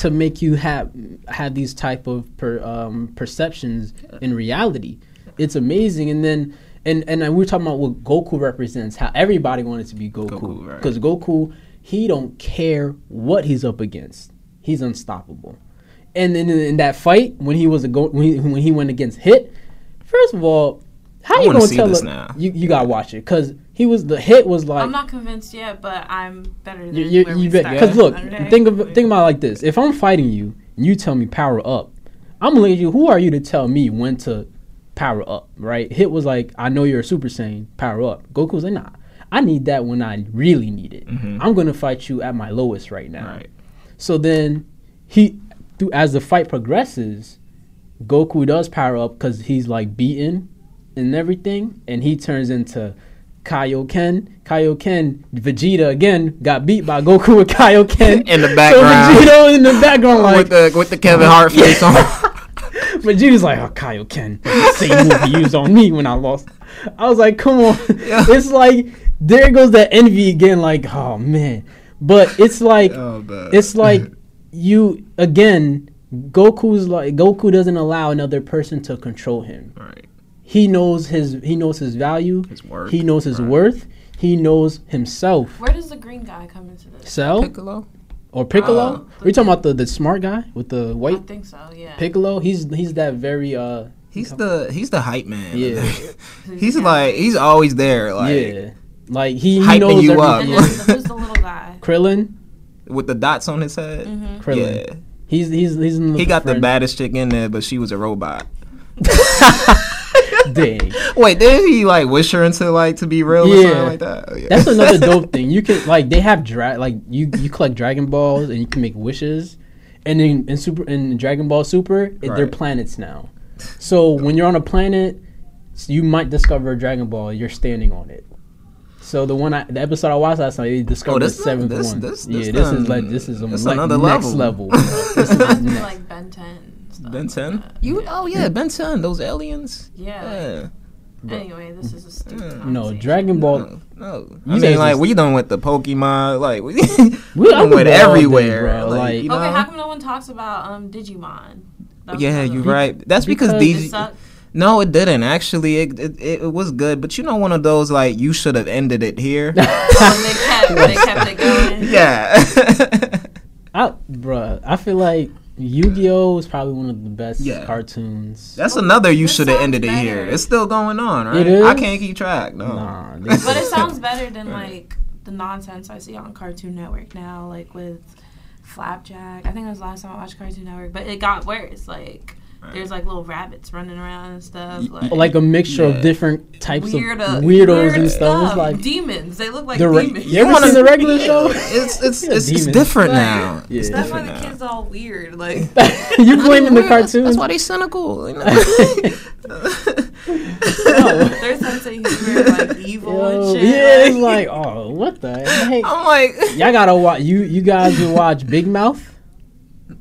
to make you have have these type of per, um, perceptions in reality. It's amazing, and then and and we we're talking about what Goku represents. How everybody wanted to be Goku Goku, right. because Goku he don't care what he's up against. He's unstoppable. And then in, in that fight when he was a go when he, when he went against Hit, first of all, how I you gonna see tell this a- now. you you gotta watch it because he was the Hit was like I'm not convinced yet, but I'm better than you, you, where you we bet. started. Because look, Okay? think of think about it like this: if I'm fighting you and you tell me power up, I'm looking at you. Who are you to tell me when to power up? Right? Hit was like, I know you're a Super Saiyan. Power up. Goku's like, Nah, I need that when I really need it. Mhm. I'm gonna fight you at my lowest right now. Right. So then he, through as the fight progresses, Goku does power up because he's like beaten and everything, and he turns into Kaioken. Kaioken, Vegeta again got beat by Goku with Kaioken. In the So background. Vegeta in the background like with the with the Kevin Hart face on. Vegeta's like, oh, Kaioken, same move you used on me when I lost. I was like, come on. Yeah. It's like there goes that envy again. Like, oh man, but it's like oh, it's like you again. Goku's like Goku doesn't allow another person to control him. right. He knows his he knows his value. His worth. He knows his Right. worth. He knows himself. Where does the green guy come into this? Cell Piccolo. or Piccolo. Uh, Are you talking about the the smart guy with the white? I think so. Yeah. Piccolo? He's he's that very uh He's the he's the hype man. Yeah. he's like he's always there, like yeah, like he, he knows you every- up. And yeah. then who's the little guy? Krillin, with the dots on his head. Mm-hmm. Krillin. Yeah, He's he's he's in the he got the baddest chick in there, but she was a robot. Dang. Wait, did he like wish her into like to be real or Yeah. something like that? Oh, yeah. That's another dope thing. You can like they have dra- like you you collect Dragon Balls and you can make wishes, and in in Super in Dragon Ball Super it, they're planets now. So when you're on a planet, you might discover a Dragon Ball. You're standing on it. So the one I, the episode I watched last night, they oh, discovered Oh, this the seventh this- one. this- yeah, this this is like this is a this le- another next level. level. This is Reminds me next. like Ben 10. Stuff Ben 10? that. You oh yeah, Ben 10, those aliens. Yeah. Yeah. Anyway, this is a stupid. No. Dragon Ball. No, no. You I mean, like we done with the Pokemon, like we, We- I done could with go day, everywhere, bro, Like, like- you know? Okay, how come no one talks about um Digimon? Yeah, you're one. right. That's because, Because- It these. sucked. No, it didn't. Actually, it, it it was good, but you know, one of those like you should have ended it here. And they kept, they kept it going. yeah. I, bruh, I feel like Yu-Gi-Oh is probably one of the best Yeah. cartoons. That's oh, another you should have sounds ended it here. It's still going on, right? It is? I can't keep track. No. Nah, But it sounds better than like the nonsense I see on Cartoon Network now, like with Flapjack. I think it was the last time I watched Cartoon Network, but it got worse. Like there's like little rabbits running around and stuff. Like, like a mixture Yeah. of different types weird, of uh, weirdos weird and stuff. It's like demons. They look like the re- demons. you ever seen the regular show? It's it's Yeah, it's, it's different Like, now. Yeah. It's That's why different the now. kids all weird. Like you blaming the cartoon? That's why they cynical. You know? their sense of humor like evil Yo, and shit. yeah, it's like- like, oh, what the heck? I'm like, Y'all gotta watch. You you guys will watch Big Mouth.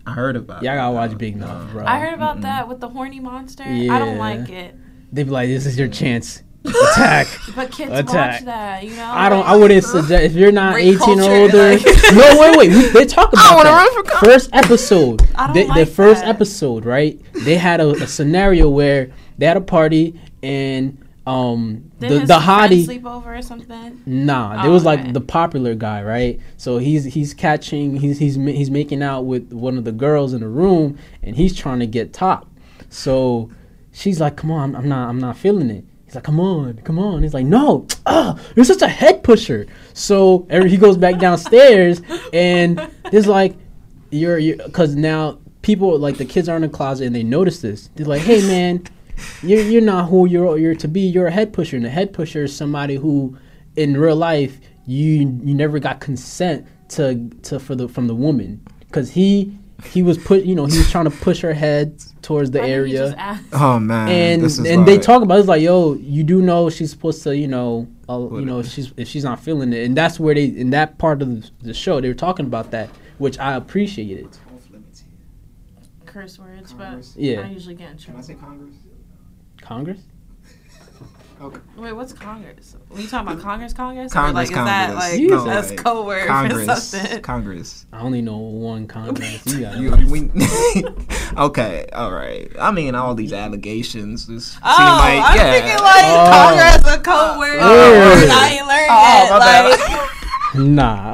I heard about. Y'all gotta watch Big Mouth, uh, bro. I heard about that with the horny monster. I don't like it. They be like, "This is your chance, attack." But kids Attack. watch that, you know. I don't. I wouldn't suggest if you're not Rape 18 or older. like- no, wait, wait. We, they talk about I wanna that. run for Congress. first episode. I don't the, the first that. episode, right? They had a, a scenario where they had a party and um Did the the hottie. sleep over or something? Nah, Oh, was like okay. the popular guy, right? So he's he's catching he's he's he's making out with one of the girls in the room, and he's trying to get top. So she's like, "Come on, I'm, I'm not I'm not feeling it." He's like, "Come on, come on." He's like, "No, ah, you're such a head pusher." So he goes back downstairs, and there's like, "You're you," because now people like the kids are in the closet and they notice this. They're like, "Hey, man." you're you're not who you're you're to be. You're a head pusher, and a head pusher is somebody who, in real life, you you never got consent to to for the from the woman because he he was put you know he was trying to push her head towards the Why area. Oh man, And this is and they talk about it, it's like yo you do know she's supposed to you know uh, you know if she's if she's not feeling it and that's where they in that part of the, the show they were talking about that which I appreciated curse words, Congress. but Yeah. I usually get in trouble. Can I say Congress? Congress Okay. Wait, what's Congress? When you talking about Congress, Congress, Congress, or like is that Congress. like No, that's like, code word for Congress. something? Congress. I only know one Congress you got You, we, okay, all right. I mean, all these allegations just seem Oh, like I'm yeah. thinking like Oh. Congress a code word. Oh. and I ain't learned Oh, my it. Like,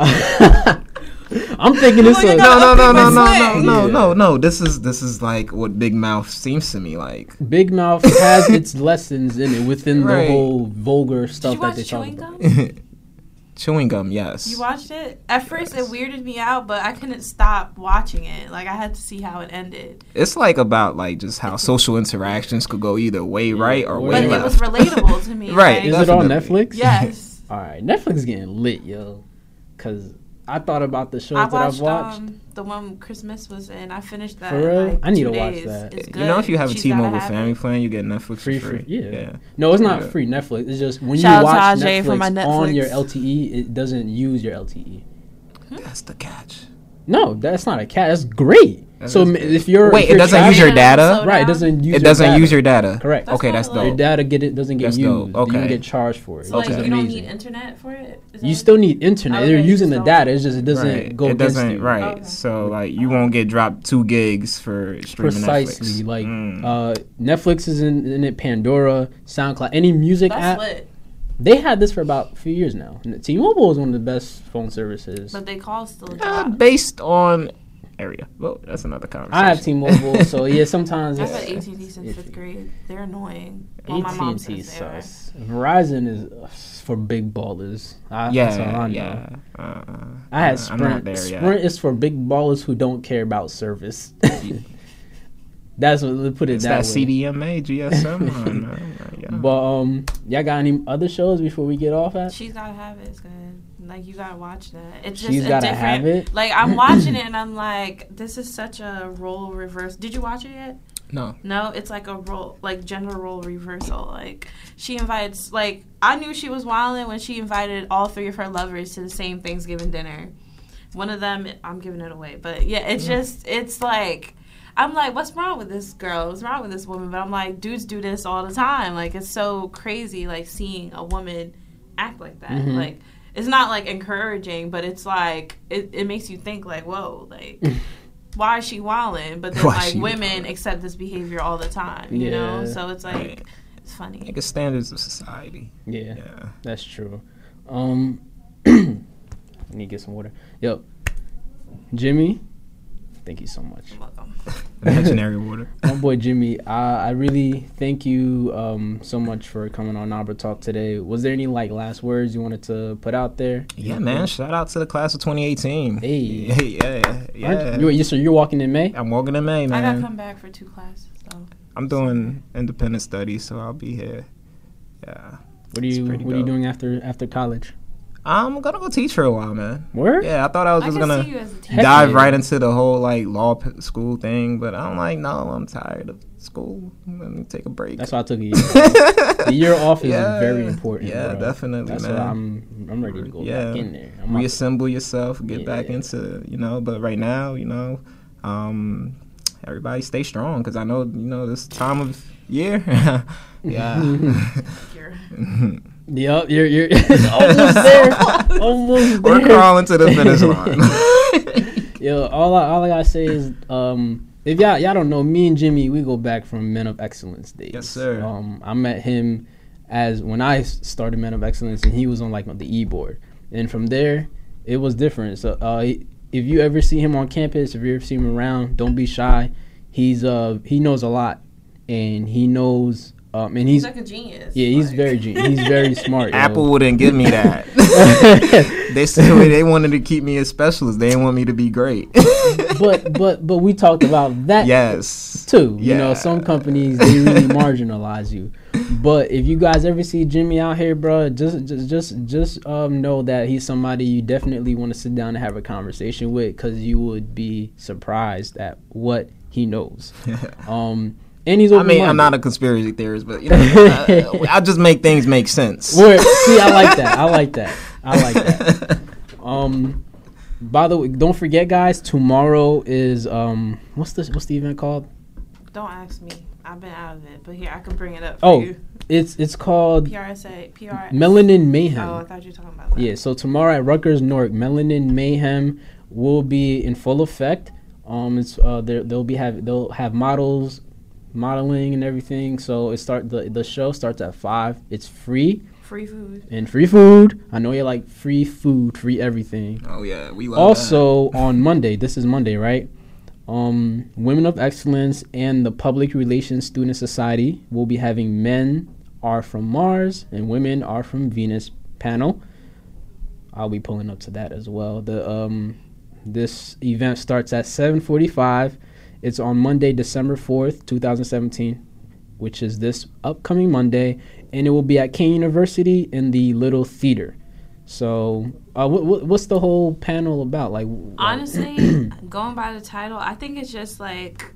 Nah. I'm thinking this. Well, you a got- no, no, no, no, no, no, no, no, no. This is this is like what Big Mouth seems to me like. Big Mouth has its lessons in it within Right. the whole vulgar Did stuff you that watch they talk Chewing about. Gum? Chewing gum, yes. You watched it? At first, Yes. it weirded me out, but I couldn't stop watching it. Like I had to see how it ended. It's like about like just how social interactions could go either way right or But way But it was relatable to me. Right. like- Is it on Netflix? yes. All right, Netflix is getting lit, yo. Cause I thought about the shows I that I've watched, watched. um, the one Christmas was in. I finished that. For in, real? like, I need two to watch days. that. It's You know, if you have a She's gotta T-Mobile family it. plan, you get Netflix free, for free. free, yeah. yeah. No, it's not Yeah. free Netflix. It's just when Shout you watch to Ajay Netflix, on your LTE, it doesn't use your LTE. That's the catch. No, that's not a cat. That's great. That so is m- good. if you're Wait, if it you're doesn't use your data? Right? It doesn't use. It doesn't data. use your data. Correct. That's okay, that's like- Your dope. data get it doesn't get That's used. dope. You Okay. don't get charged for it. So like Which is Okay. you don't amazing. need internet for it. Is You still need internet. Okay, They're using just the data. It's just it doesn't Right. go it doesn't you. right. Okay. So like you won't get dropped two gigs for streaming Precisely. Netflix. Like Mm. uh, Netflix is in, in it. Pandora, SoundCloud, any music That's app. lit. They had this for about a few years now. T-Mobile is one of the best phone services. But they call still Uh, based on area. Well, that's another conversation. I have T-Mobile, so yeah, sometimes I've it's had AT&T since If- fifth grade. They're annoying. Well, my mom AT&T says they are. sus. Verizon is uh, for big ballers. I, Yeah, that's all I know. yeah. Uh, I had I'm Sprint. not there Sprint yet. is for big ballers who don't care about service. That's what let's put it It's that, that way. CDMA, GSM. on, man. Yeah. But um, y'all got any other shows before we get off at? She's gotta have it. It's good. Like you gotta watch that. It's just She's a gotta different. have it. Like I'm watching it and I'm like, this is such a role reverse. Did you watch it yet? no. No, it's like a role, like gender role reversal. Like she invites, like I knew she was wilding when she invited all three of her lovers to the same Thanksgiving dinner. One of them, I'm giving it away, but yeah, it's just, it's like, I'm like, what's wrong with this girl? What's wrong with this woman? But I'm like, dudes do this all the time. Like it's so crazy, like seeing a woman act like that. Mhm. Like it's not like encouraging, but it's like it, it makes you think like, whoa, like why is she wilding? But then Why like women wildin'? accept this behavior all the time, you know? So it's like it's funny. Like it's standards of society. Yeah, Yeah. that's true. Um, I need to get some water. Yep, Jimmy, thank you so much. You're welcome. Imaginary water. My boy Jimmy, I, I really thank you um so much for coming on Nabruh Talk today. Was there any like last words you wanted to put out there? Yeah, man. Shout out to the class of 2018. Hey. Yeah, yeah. yeah. You, you so you're walking in May? I'm walking in May, man. I gotta come back for two classes So. I'm doing independent studies, so I'll be here. Yeah. What are you pretty What are you doing after after college? I'm gonna go teach for a while, man. Word? Yeah, I thought I was I just gonna see you as a teacher. Heck dive yeah. right into the whole like law p- school thing, but I'm like, no, I'm tired of school. Let me take a break. That's why I took a year. off. the year off is Yeah. very important. Yeah, bro. definitely, That's man. why I'm I'm ready to go Yeah. back in there. I'm not- Reassemble yourself, get back into you know. But right now, you know, um, everybody stay strong because I know you know this time of year. yeah. You're- Yup, you're you're almost there. almost We're there. crawling to the finish line. Yo, all I, all I gotta say is, um, if y'all y'all don't know, me and Jimmy, we go back from Men of Excellence days. Yes, sir. Um, I met him as when I started Men of Excellence, and he was on like the e board, and from there, it was different. So, uh, if you ever see him on campus, if you ever see him around, don't be shy. He's uh he knows a lot, and he knows um and He's he's like a genius. yeah he's Like- very gen- he's very smart. yo. Apple wouldn't give me that. they said they wanted to keep me a specialist. They didn't want me to be great. but but but we talked about that yes. too. You know, some companies they really marginalize you. But if you guys ever see Jimmy out here, bro, just just just just um know that he's somebody you definitely want to sit down and have a conversation with because you would be surprised at what he knows. Um, and he's. I mean, I'm not a conspiracy theorist, but you know, I, I just make things make sense. Word. See, I like that. I like that. I like that. Um, by the way, don't forget, guys. Tomorrow is um, what's the what's the event called? Don't ask me. I've been out of it, but here I can bring it up. For Oh, you. It's it's called PRSA, PR. Melanin Mayhem. Oh, I thought you were talking about that. Yeah, so tomorrow at Rutgers Newark, Melanin Mayhem will be in full effect. Um, it's uh, they'll be have they'll have models, modeling and everything. So it start the the show starts at five. It's free Free food. and free food. I know you like free food, free everything. Oh yeah, we love Also on Monday, this is Monday, right? Um, Women of Excellence and the Public Relations Student Society will be having men are from Mars and women are from Venus panel. I'll be pulling up to that as well. The um, this event starts at 7:45. It's on Monday, December 4th, 2017, which is this upcoming Monday, and it will be at Kean University in the Little Theater. So, uh, what, what, what's the whole panel about? Like, Honestly, going by the title, I think it's just like,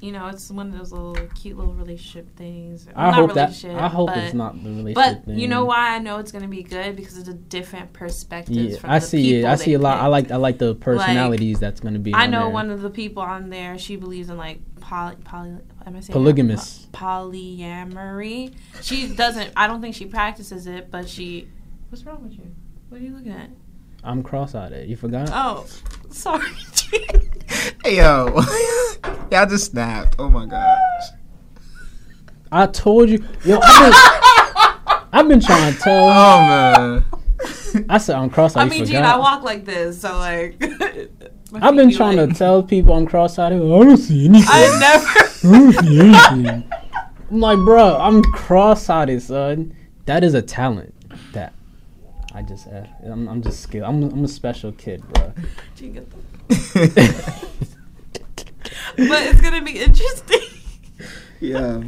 you know, it's one of those little cute little relationship things. I Not hope that I hope but, it's not the relationship. But thing. you know why I know it's gonna be good because it's a different perspective. Yeah, I see it. I see a lot. I like I like the personalities that's gonna be. I know there. one of the people on there. She believes in like poly, poly am I saying Polygamous. Polyamory. She doesn't. I don't think she practices it, but she. What's wrong with you? What are you looking at? I'm cross-eyed. You forgot? Oh, sorry. Hey yo, yeah, I just snapped. Oh my gosh. I told you. Yo, I've been, I've been trying to tell. Oh man. I said I'm cross-eyed. I you mean, Gene. I walk like this, so like. I've been trying like- to tell people I'm cross-eyed. I don't see anything. I never. I don't see anything. I'm like, bro, I'm cross-eyed, son. That is a talent. That I just have. I'm, I'm just skilled. I'm, I'm a special kid, bro. Gene, get the- but it's gonna be interesting. yeah.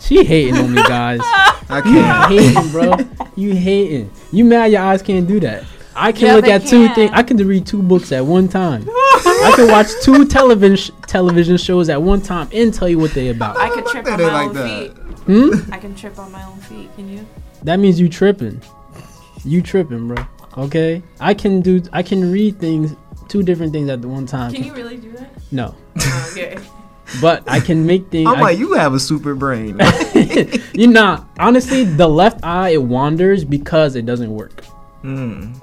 She hating on me, guys. I can't. hating, bro. You hating. You mad your eyes can't do that. I can Yeah, look they at two things. I can read two books at one time. I can watch two television television shows at one time and tell you what they about. I could trip on my like own that. feet. Hmm? I can trip on my own feet. Can you? That means you tripping. You tripping, bro. Okay? I can do I can read things two different things at the one time. Can you really do that? No. okay. But I can make things I'm I- like, you have a super brain. you know, honestly, the left eye it wanders because it doesn't work. mm.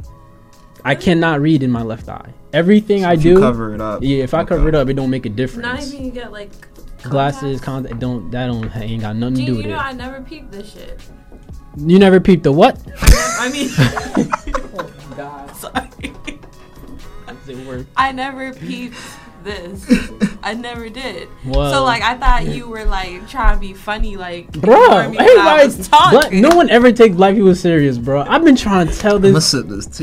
I cannot read in my left eye. Everything I If do, you cover it up. yeah. If I Okay. cover it up, it don't make a difference. Not even you get like Glasses, contact, don't that don't ain't got nothing to Gene, do you with know it. I never peeped this shit. You never peeped the what? I mean, oh God, sorry. Does it work? I never peeped this. I never did. Well, so like I thought you were like trying to be funny, like bro, ignore me when I was everybody, talking. but no one ever takes black people serious, bro. I've been trying to tell this. I'm gonna this, sip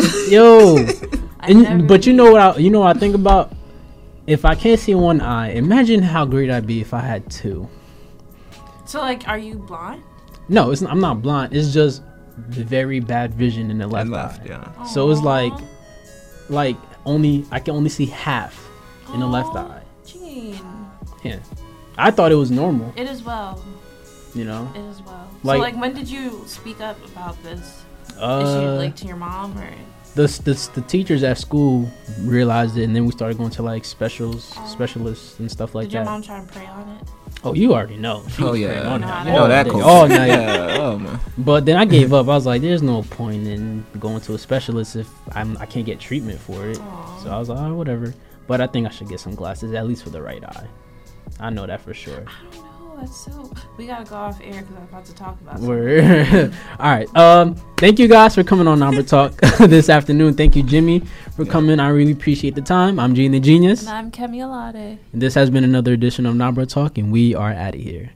this tea. yo. And, never but you know what? I, you know what I think about. If I can't see one eye, imagine how great I'd be if I had two. So like, are you blind? No, it's not, I'm not blind. It's just very bad vision in the left, left, eye. yeah. Oh. So it's like, like only I can only see half in the left eye. Gene, Yeah, I thought it was normal. it is well. You know, It is well. Like- so like, when did you speak up about this issue, uh, like to your mom or? the, the the teachers at school realized it, and then we started going to like specials, Oh. specialists and stuff like that. did your that. mom try and pray on it? Oh, you already know. She Oh yeah, praying on know oh, that. how you know that. day, all night. Yeah. Oh man. But then I gave up. I was like, "There's no point in going to a specialist if I'm I can't get treatment for it." Aw. So I was like, oh, "Whatever." But I think I should get some glasses, at least for the right eye. I know that for sure. I. That's so. We gotta go off air because I'm about to talk about. something. Word. All right. Um, thank you guys for coming on Nabruh Talk this afternoon. Thank you, Jimmy, for coming. I really appreciate the time. I'm Gene the Genius, And I'm Kemi Alade. and this has been another edition of Nabruh Talk, and we are out of here.